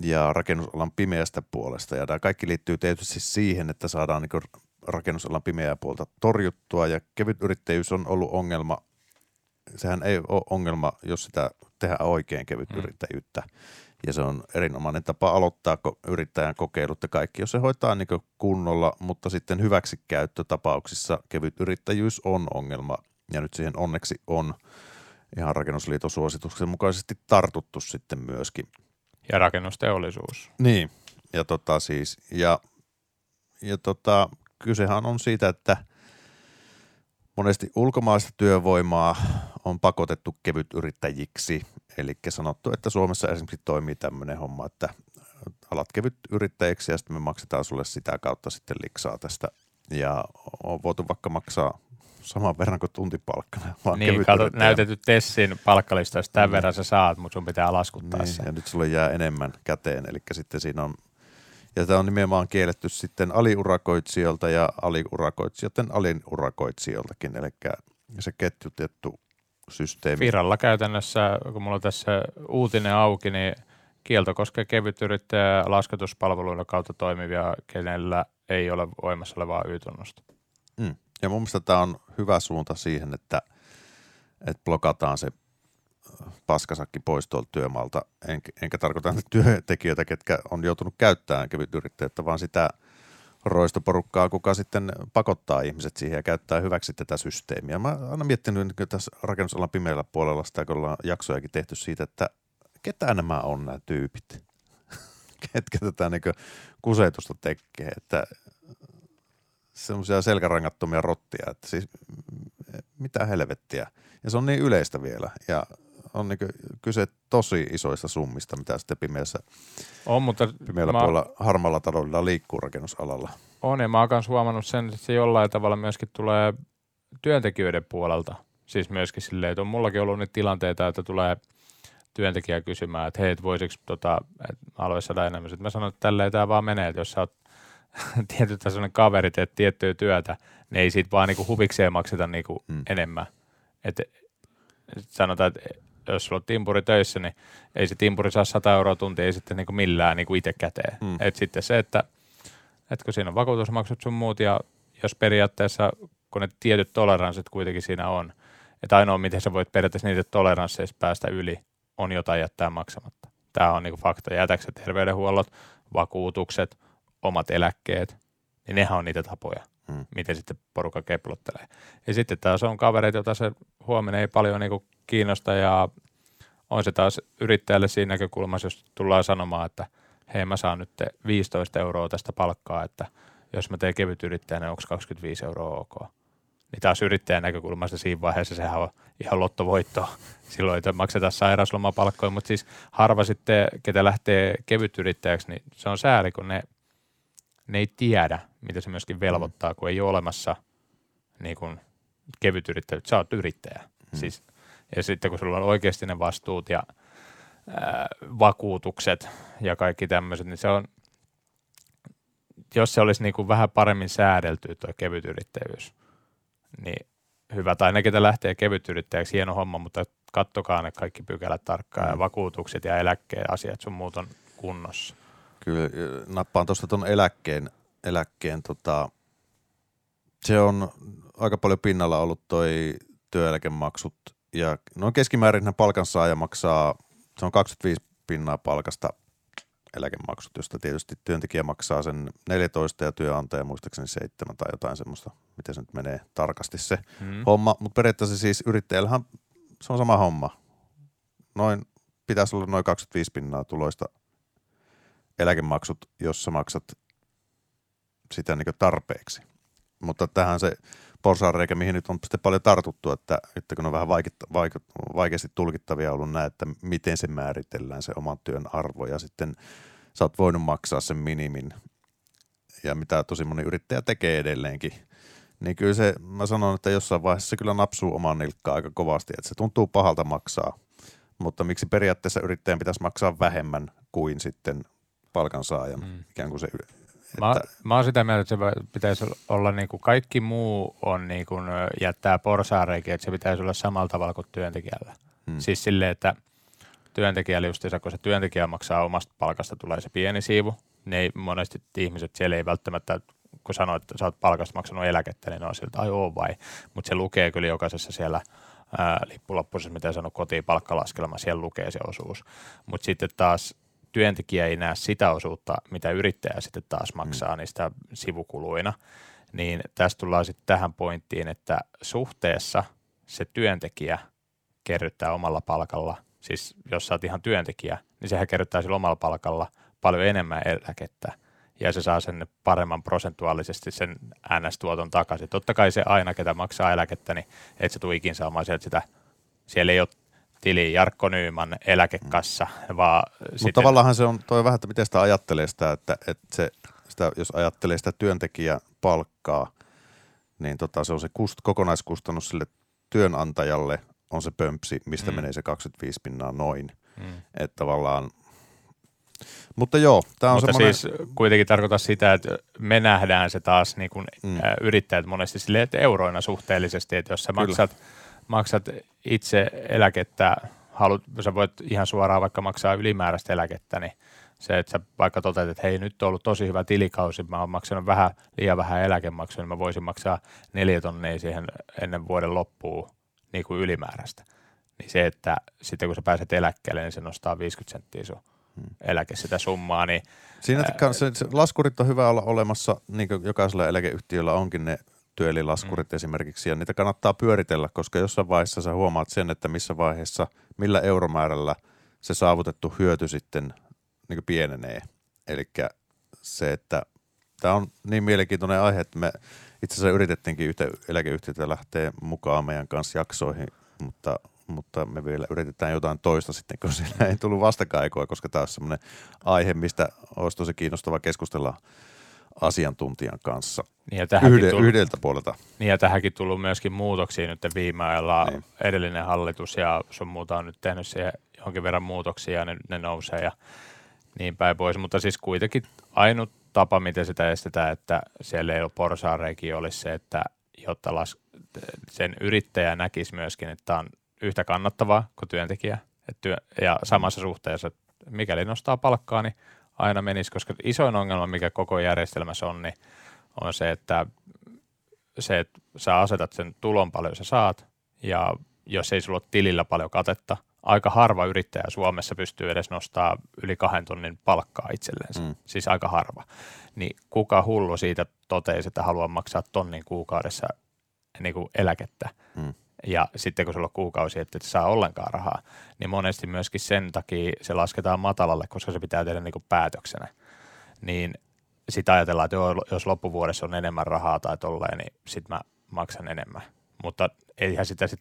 ja rakennusalan pimeästä puolesta. Ja tämä kaikki liittyy tietysti siihen, että saadaan niin rakennusalan pimeää puolta torjuttua. Ja kevytyrittäjyys on ollut ongelma. Sehän ei ole ongelma, jos sitä tehdään oikein kevytyrittäjyyttä. Ja se on erinomainen tapa aloittaa yrittäjän kokeilut ja kaikki, jos se hoitaa niin kunnolla, mutta sitten hyväksikäyttötapauksissa kevyt yrittäjyys on ongelma. Ja nyt siihen onneksi on ihan rakennusliiton suosituksen mukaisesti tartuttu sitten myöskin. Ja rakennusteollisuus. Niin. Ja tota siis, ja, ja tota, kysehän on siitä, että monesti ulkomaista työvoimaa on pakotettu kevytyrittäjiksi. Eli sanottu, että Suomessa esimerkiksi toimii tämmöinen homma, että alat kevyt yrittäjiksi ja sitten me maksetaan sulle sitä kautta sitten liksaa tästä. Ja on voitu vaikka maksaa saman verran kuin tuntipalkkana. Vaan Niin, kato, näytetty Tessin palkkalistoista, tämän Mm. verran sä saat, mutta sun pitää laskuttaa Niin, se. ja nyt sulle jää enemmän käteen, eli sitten siinä on, ja tämä on nimenomaan kielletty sitten aliurakoitsijoilta ja aliurakoitsijoiden aliurakoitsijoiltakin, eli se ketjutettu systeemi. Viralla käytännössä, kun mulla on tässä uutinen auki, niin kielto koskee kevytyrittäjä laskutuspalveluiden kautta toimivia, kenellä ei ole voimassa olevaa Y-tunnusta. Mm. Ja mun mielestä tämä on hyvä suunta siihen, että, että blokataan se paskasakki pois tuolta työmaalta. En, enkä tarkoita työntekijöitä, ketkä on joutunut käyttämään kevytyrittäjyyttä, vaan sitä roistoporukkaa, kuka sitten pakottaa ihmiset siihen ja käyttää hyväksi tätä systeemiä. Mä oon aina miettinyt niin tässä rakennusalan pimeällä puolella sitä, kun ollaan jaksojakin tehty siitä, että ketä nämä on nämä tyypit, ketkä tätä niin kusetusta tekee, että semmoisia selkärangattomia rottia, että siis mitä helvettiä. Ja se on niin yleistä vielä ja on niin kyse tosi isoista summista, mitä sitten pimeässä, On, mutta pimeällä mä, puolella harmalla taloudella liikkuu rakennusalalla. on ja mä oon myös huomannut sen, että se jollain tavalla myöskin tulee työntekijöiden puolelta Siis myöskin silleen, että on mullakin ollut niitä tilanteita, että tulee työntekijä kysymään, että hei, et voisiko tota, alueessa Dynamics, että mä sanon, että tälleen tämä vaan menee, että jos sä oot tietty tasoinen kaveri, teet tiettyä työtä, niin ei siitä vaan niinku huvikseen makseta niinku Mm. enemmän. Et sanotaan, että jos sulla on timpuri töissä, niin ei se timpuri saa 100 euroa tuntia, ei sitten niinku millään niinku itse käteen. Mm. Et sitten se, että et kun siinä on vakuutusmaksut sun muut ja jos periaatteessa, kun ne tietyt toleranssit kuitenkin siinä on, että ainoa miten sä voit periaatteessa niitä toleransseista päästä yli, on jotain jättää maksamatta. Tämä on niinku fakta. Jätäksä terveydenhuollot, vakuutukset, omat eläkkeet, niin nehän on niitä tapoja, Mm. miten sitten porukka keplottelee. Ja sitten taas on kavereita, joita se huomenna ei paljon niinku kiinnosta ja on se taas yrittäjälle siinä näkökulmassa, jos tullaan sanomaan, että hei mä saan nyt 15 euroa tästä palkkaa, että jos mä teen kevyt yrittäjänä, niin onko 25 euroa ok? Niin taas yrittäjän näkökulmasta siinä vaiheessa sehän on ihan lottovoittoa. Silloin ei makseta sairauslomapalkkoja, mutta siis harva sitten, ketä lähtee kevyt yrittäjäksi, niin se on sääli, kun ne, ne ei tiedä, mitä se myöskin velvoittaa, kun ei ole olemassa niin kuin kevyt yrittäjä. Sä oot yrittäjä. Mm. Siis, ja sitten kun sulla on oikeasti ne vastuut ja ää, vakuutukset ja kaikki tämmöiset, niin se on, jos se olisi niin kuin vähän paremmin säädelty tuo kevyt yrittäjyys, niin hyvä. Tai ne, ketä lähtee kevyt yrittäjäksi, hieno homma, mutta kattokaa ne kaikki pykälät tarkkaan ja Mm. vakuutukset ja eläkkeen asiat sun muut on kunnossa. Kyllä nappaan tuosta tuon eläkkeen, eläkkeen tota, se on aika paljon pinnalla ollut toi työeläkemaksut ja noin keskimäärin palkansaaja maksaa, se on 25 pinnaa palkasta eläkemaksut, josta tietysti työntekijä maksaa sen 14 ja työnantaja muistaakseni 7 tai jotain semmoista, miten se nyt menee tarkasti se Mm. homma, mutta periaatteessa siis yrittäjällähän se on sama homma. Noin, pitäisi olla noin 25 pinnaa tuloista eläkemaksut, jos sä maksat sitä niin tarpeeksi. Mutta tähän se porsaanreikä, mihin nyt on sitten paljon tartuttu, että, että kun on vähän vaikit, vaikut, vaikeasti tulkittavia ollut näin, että miten se määritellään se oman työn arvo ja sitten sä oot voinut maksaa sen minimin ja mitä tosi moni yrittäjä tekee edelleenkin, niin kyllä se, mä sanon, että jossain vaiheessa se kyllä napsuu oman nilkkaa aika kovasti, että se tuntuu pahalta maksaa, mutta miksi periaatteessa yrittäjän pitäisi maksaa vähemmän kuin sitten palkansaajan, Mm. ikään kuin se, Mä, että, mä oon sitä mieltä, että se pitäisi olla niin kuin kaikki muu on niin kuin jättää porsaareikin, että se pitäisi olla samalla tavalla kuin työntekijällä. Mm. Siis silleen, että työntekijällä justiinsa, kun se työntekijä maksaa omasta palkasta, tulee se pieni siivu. Ne ei, monesti ihmiset siellä ei välttämättä, kun sanoit, että sä oot palkasta maksanut eläkettä, niin ne on siltä, ai oo vai. Mutta se lukee kyllä jokaisessa siellä ää, lippulappuisessa, mitä sanoo, kotiin palkkalaskelma, siellä lukee se osuus. Mutta sitten taas työntekijä ei näe sitä osuutta, mitä yrittäjä sitten taas maksaa mm. niistä sivukuluina. Niin tästä tullaan sitten tähän pointtiin, että suhteessa se työntekijä kerryttää omalla palkalla, siis jos sä oot ihan työntekijä, niin sehän kerryttää sillä omalla palkalla paljon enemmän eläkettä ja se saa sen paremman prosentuaalisesti sen NS-tuoton takaisin. Totta kai se aina, ketä maksaa eläkettä, niin et sä tuu ikin saamaan sieltä sitä, siellä ei ole tili Jarkko Nyyman eläkekassa, vaan mutta sitten, tavallaan se on toi vähän, että miten sitä ajattelee sitä, että, että se, sitä, jos ajattelee sitä työntekijän palkkaa, niin tota, se on se kust, kokonaiskustannus sille työnantajalle on se pömpsi, mistä Mm. mm. menee se 25 pinnaa noin. mm. Että tavallaan, mutta joo, tämä on Mutta semmoinen, siis kuitenkin tarkoita sitä, että me nähdään se taas niin kuin Mm. mm. yrittäjät monesti silleen, että euroina suhteellisesti, että jos sä Kyllä. maksat, maksat itse eläkettä, haluat, sä voit ihan suoraan vaikka maksaa ylimääräistä eläkettä, niin se, että sä vaikka toteat, että hei nyt on ollut tosi hyvä tilikausi, mä oon maksanut vähän, liian vähän eläkemaksuja, niin mä voisin maksaa neljä tonnia siihen ennen vuoden loppuun niin kuin ylimääräistä. Niin se, että sitten kun sä pääset eläkkeelle, niin se nostaa 50 senttiä sun Hmm. eläke sitä summaa, niin Siinä Ää, se, laskurit on hyvä olla olemassa, niin kuin jokaisella eläkeyhtiöllä onkin ne työelilaskurit mm. esimerkiksi, ja niitä kannattaa pyöritellä, koska jossain vaiheessa sä huomaat sen, että missä vaiheessa, millä euromäärällä se saavutettu hyöty sitten niin pienenee. Eli se, että tämä on niin mielenkiintoinen aihe, että me itse asiassa yritettiinkin yhtä eläkeyhtiötä lähteä mukaan meidän kanssa jaksoihin, mutta, mutta me vielä yritetään jotain toista sitten, kun sillä ei tullut vastakaikoa, koska tämä on semmoinen aihe, mistä olisi tosi kiinnostava keskustella asiantuntijan kanssa Niin ja, Yhde, tullut, yhdeltä puolelta. niin ja tähänkin tullut myöskin muutoksia nyt viime ajalla. Niin. Edellinen hallitus ja sun muuta on nyt tehnyt siihen jonkin verran muutoksia ja ne, ne nousee ja niin päin pois. Mutta siis kuitenkin ainut tapa, miten sitä estetään, että siellä ei ole porsaareikin, olisi se, että jotta las, sen yrittäjä näkisi myöskin, että tämä on yhtä kannattavaa kuin työntekijä. Et työ, ja samassa suhteessa, että mikäli nostaa palkkaa, niin aina menisi, koska isoin ongelma, mikä koko järjestelmässä on, niin on se, että se, että sä asetat sen tulon paljon sä saat, ja jos ei sulla ole tilillä paljon katetta, aika harva yrittäjä Suomessa pystyy edes nostaa yli kahden tonnin palkkaa itselleensä, Mm. mm. siis aika harva. Niin kuka hullu siitä toteisi, että haluaa maksaa tonnin kuukaudessa niin kuin eläkettä. Mm. Ja sitten kun sulla on kuukausi, että et saa ollenkaan rahaa, niin monesti myöskin sen takia se lasketaan matalalle, koska se pitää tehdä niin kuin päätöksenä. Niin sitten ajatellaan, että jos loppuvuodessa on enemmän rahaa tai tolleen, niin sitten mä maksan enemmän. Mutta eihän sitä sit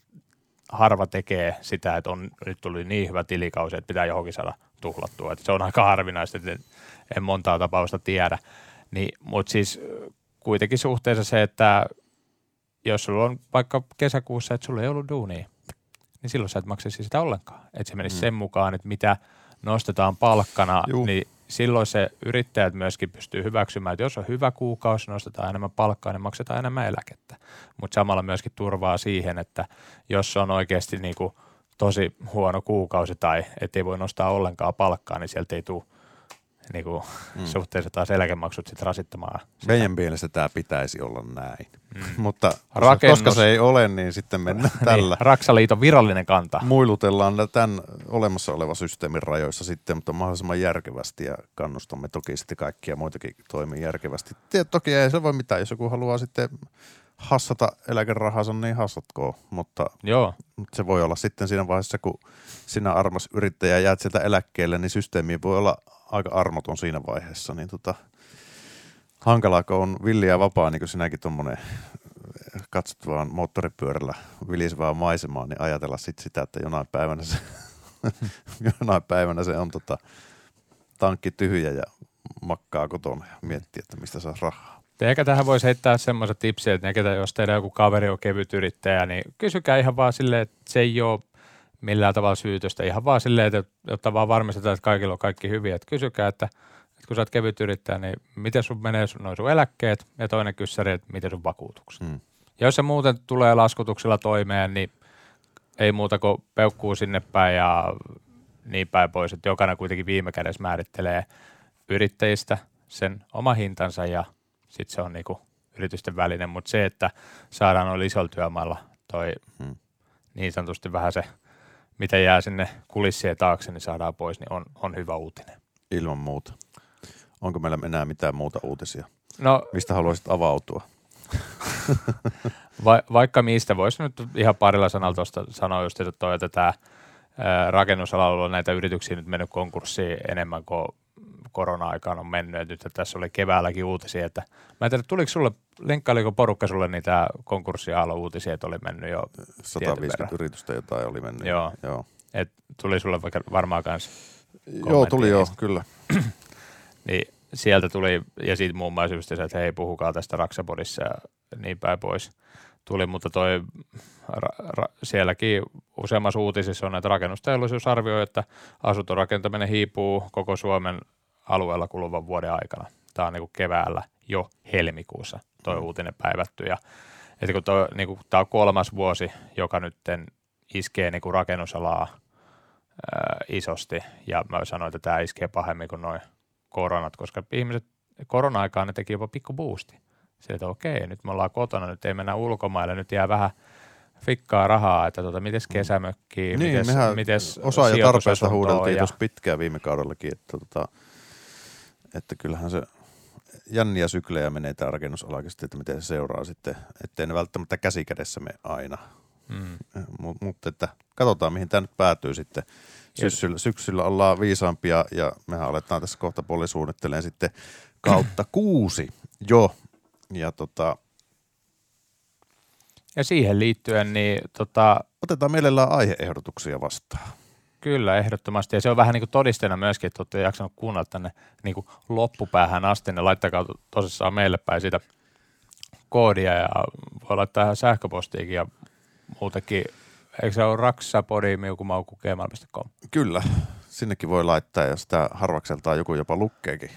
harva tekee sitä, että on, nyt tuli niin hyvä tilikausi, että pitää johonkin saada tuhlattua. Et se on aika harvinaista, että en- montaa tapausta tiedä. Niin, Mutta siis kuitenkin suhteessa se, että jos sulla on vaikka kesäkuussa, että sulla ei ollut duunia, niin silloin sä et maksaisi sitä ollenkaan. Että se menisi Mm. sen mukaan, että mitä nostetaan palkkana, Juu. niin silloin se yrittäjät myöskin pystyy hyväksymään, että jos on hyvä kuukausi, nostetaan enemmän palkkaa, niin maksetaan enemmän eläkettä. Mutta samalla myöskin turvaa siihen, että jos on oikeasti niin kuin tosi huono kuukausi tai ettei voi nostaa ollenkaan palkkaa, niin sieltä ei tule niin kuin Mm. suhteessa taas eläkemaksut sit rasittamaan. sitä. Meidän mielestä tämä pitäisi olla näin. Mm. Mutta Rakennus- koska se ei ole, niin sitten mennään tällä. Niin, Raksaliiton virallinen kanta. Muilutellaan tämän olemassa olevan systeemin rajoissa sitten, mutta mahdollisimman järkevästi ja kannustamme toki sitten kaikkia muitakin toimia järkevästi. Toki ei se voi mitään, jos joku haluaa sitten hassata eläkerahansa, niin hassatkoon, mutta Joo, se voi olla sitten siinä vaiheessa, kun sinä armas yrittäjä jäät sieltä eläkkeelle, niin systeemi voi olla aika armoton siinä vaiheessa. Niin tota, hankalaa, kun on villi ja vapaa, niin kuin sinäkin tuommoinen katsot vaan moottoripyörällä vilisevää maisemaa, niin ajatella sit sitä, että jonain päivänä se, jonain päivänä se on tota, tankki tyhjä ja makkaa kotona ja miettii, että mistä saa rahaa. Ehkä tähän voisi heittää semmoisen tipsin, että jos teidän joku kaveri on kevyt yrittäjä, niin kysykää ihan vaan silleen, että se ei ole millään tavalla syytöstä. Ihan vaan silleen, että, jotta vaan varmistetaan, että kaikilla on kaikki hyviä. Että kysykää, että, että kun sä oot kevyt yrittäjä, niin miten sun menee sun, noin sun eläkkeet ja toinen kyssäri, että miten sun vakuutukset. Mm. Ja jos se muuten tulee laskutuksella toimeen, niin ei muuta kuin peukkuu sinne päin ja niin päin pois, että jokainen kuitenkin viime kädessä määrittelee yrittäjistä sen oma hintansa ja sitten se on niinku yritysten välinen, mutta se, että saadaan noilla isolla työmaalla toi Hmm. niin sanotusti vähän se, mitä jää sinne kulissien taakse, niin saadaan pois, niin on, on hyvä uutinen. Ilman muuta. Onko meillä enää mitään muuta uutisia? No Mistä haluaisit avautua? Va- vaikka mistä, voisi nyt ihan parilla sanalla tuosta sanoa just, että toi, että tämä rakennusalalla on näitä yrityksiä nyt mennyt konkurssiin enemmän kuin korona-aikaan on mennyt. Et nyt tässä oli keväälläkin uutisia, että mä en tiedä, tuliko sulle, linkkailiko porukka sulle niitä konkurssiaallon uutisia, että oli mennyt jo, 150 verran. yritystä jotain oli mennyt. Joo. Joo, että tuli sulle vaikka varmaan kanssa, joo tuli joo, kyllä. niin sieltä tuli, ja siitä muun muassa just se, että hei, puhukaa tästä Raksapodissa ja niin päin pois tuli, mutta toi ra, ra, sielläkin useammassa uutisissa on, että rakennusteollisuus arvioi, että asuntorakentaminen hiipuu koko Suomen alueella kuluvan vuoden aikana. Tämä on niin keväällä jo helmikuussa toi Mm. uutinen päivätty. Ja, että kun toi, niin kuin, tämä on kolmas vuosi, joka nyt iskee niin kuin rakennusalaa ää, isosti, ja mä sanoin, että tämä iskee pahemmin kuin noin koronat, koska ihmiset korona-aikaan ne teki jopa pikku boosti. Sillä, että okei, nyt me ollaan kotona, nyt ei mennä ulkomaille, nyt jää vähän fikkaa rahaa, että tota, mites kesämökkiä, Niin, mites, mites osaa ja tarpeesta huudeltiin ja- tuossa pitkään viime kaudellakin, että, tota, että kyllähän se jänniä syklejä menee tämä rakennusalakin että miten se seuraa sitten, ettei ne välttämättä käsikädessä me aina. Mm. Mutta mut, että katsotaan, mihin tämä nyt päätyy sitten. Syksyllä, syksyllä ollaan viisaampia ja mehän aletaan tässä kohta puoli suunnittelemaan sitten kautta kuusi jo. Ja tota, Ja siihen liittyen, niin tota, otetaan mielellään aiheehdotuksia vastaan. Kyllä, ehdottomasti. Ja se on vähän niin kuin todisteena myöskin, että olette jaksanut kuunnella tänne niin kuin loppupäähän asti, niin laittakaa to- tosissaan meille päin sitä koodia ja voi laittaa ihan sähköpostiikin ja muutenkin. Eikö se ole raksapodi.miukumauku.gmail.com? Kyllä, sinnekin voi laittaa ja sitä harvakseltaan joku jopa lukkeekin.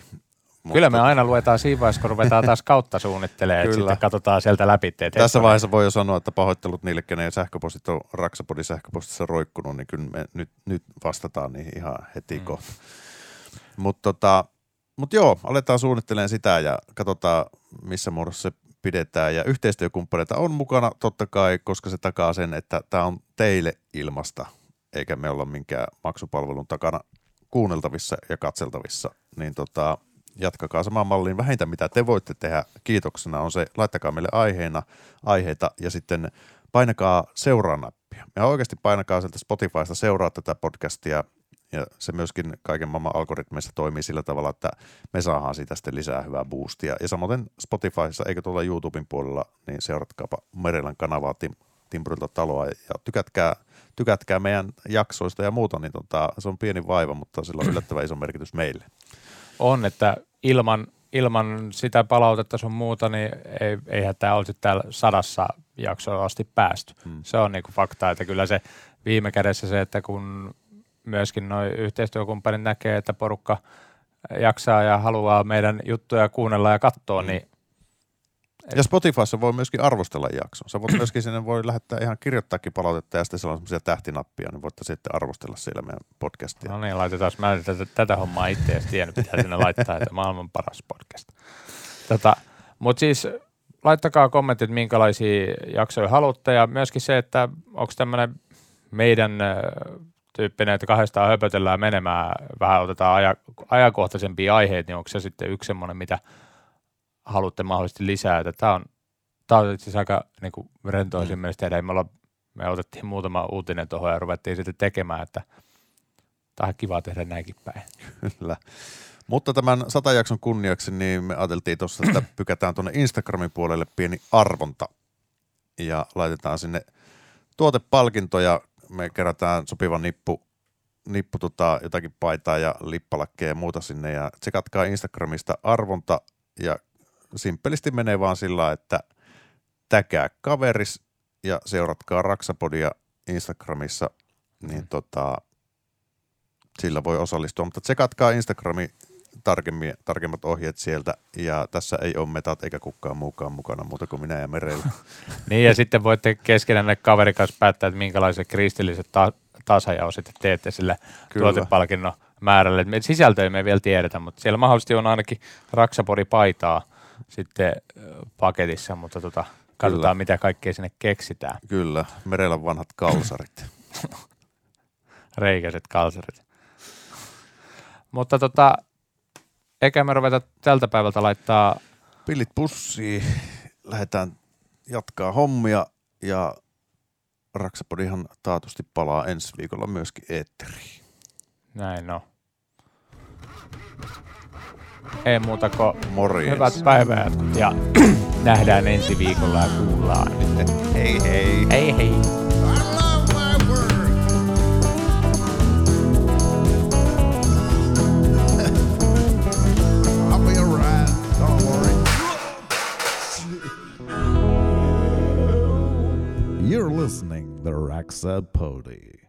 Mutta Kyllä me aina luetaan siinä vaiheessa, kun ruvetaan taas kautta suunnittelemaan, että sitten katsotaan sieltä läpi. että Tässä vaiheessa voi jo sanoa, että pahoittelut niille, kenen sähköpostit on Raksapodin sähköpostissa roikkunut, niin kyllä me nyt, nyt vastataan niihin ihan heti mm. kohta. Mutta tota, mut joo, aletaan suunnittelemaan sitä ja katsotaan, missä muodossa se pidetään. Ja yhteistyökumppaneita on mukana totta kai, koska se takaa sen, että tämä on teille ilmasta, eikä me olla minkään maksupalvelun takana kuunneltavissa ja katseltavissa. Niin tota, jatkakaa samaan malliin. Vähintä mitä te voitte tehdä kiitoksena on se, laittakaa meille aiheena, aiheita ja sitten painakaa seuraa nappia. Ja oikeasti painakaa sieltä Spotifysta seuraa tätä podcastia ja se myöskin kaiken maailman algoritmeissa toimii sillä tavalla, että me saadaan siitä sitten lisää hyvää boostia. Ja samoin Spotifyssa eikä tuolla YouTuben puolella, niin seuratkaapa Merelän kanavaa Tim, Timburilta taloa ja tykätkää, tykätkää meidän jaksoista ja muuta, niin tota, se on pieni vaiva, mutta sillä on yllättävän iso merkitys meille. On, että ilman, ilman sitä palautetta sun muuta, niin ei, eihän tämä olisi täällä sadassa jaksoa asti päästy. Hmm. Hmm. Se on niinku fakta, että kyllä se viime kädessä se, että kun myöskin nuo yhteistyökumppanit näkee, että porukka jaksaa ja haluaa meidän juttuja kuunnella ja katsoa, Mm. niin Ja Spotifyssa voi myöskin arvostella jakson. Sä voit myöskin sinne voi lähettää ihan kirjoittaakin palautetta ja sitten siellä on semmoisia tähtinappia, niin voitte sitten arvostella siellä meidän podcastia. no niin, laitetaan. Mä en tätä, tätä hommaa itse edes tiennyt, pitää sinne laittaa, että maailman paras podcast. Tota, Mutta siis laittakaa kommentit, minkälaisia jaksoja haluatte ja myöskin se, että onko tämmöinen meidän tyyppinen, että kahdestaan höpötellään menemään, vähän otetaan aja, ajankohtaisempia aiheita, niin onko se sitten yksi semmoinen, mitä haluatte mahdollisesti lisää, että tämä on, tää on itse asiassa aika niin kuin rentoa siinä mielessä tehdä, me, olla, me otettiin muutama uutinen tuohon ja ruvettiin sitten tekemään, että tämä on kiva tehdä näinkin päin. Kyllä. Mutta tämän satajakson kunniaksi, niin me ajateltiin tuossa, että pykätään tuonne Instagramin puolelle pieni arvonta ja laitetaan sinne tuotepalkintoja. Me kerätään sopiva nippu, nippu tota, jotakin paitaa ja lippalakkeja ja muuta sinne ja tsekatkaa Instagramista arvonta ja simppelisti menee vaan sillä että täkää kaveris ja seuratkaa Raksapodia Instagramissa, niin tota, sillä voi osallistua. Mutta tsekatkaa Instagrami tarkemmin, tarkemmat ohjeet sieltä ja tässä ei ole metat eikä kukaan muukaan mukana muuta kuin minä ja Merellä. Niin ja sitten voitte keskenään kaverin kanssa päättää, että minkälaiset kristilliset ta- tasajao sitten teette sille Kyllä. tuotepalkinnon määrälle. Me sisältöä me ei vielä tiedetä, mutta siellä mahdollisesti on ainakin raksapori paitaa sitten paketissa, mutta tota, katsotaan Kyllä. mitä kaikkea sinne keksitään. Kyllä, Merellä vanhat kalsarit. reikäiset kalsarit. Mutta tota, eikä me ruveta tältä päivältä laittaa, Pillit pussiin, lähdetään jatkaa hommia ja Raksapodihan taatusti palaa ensi viikolla myöskin eetteriin. näin no. Ei muuta kuin Morjens. hyvät päivää ja nähdään ensi viikolla ja kuullaan. Hei hei. Hei hei. I love my work. I'll be alright. Don't worry. You're listening to Raxa Pody.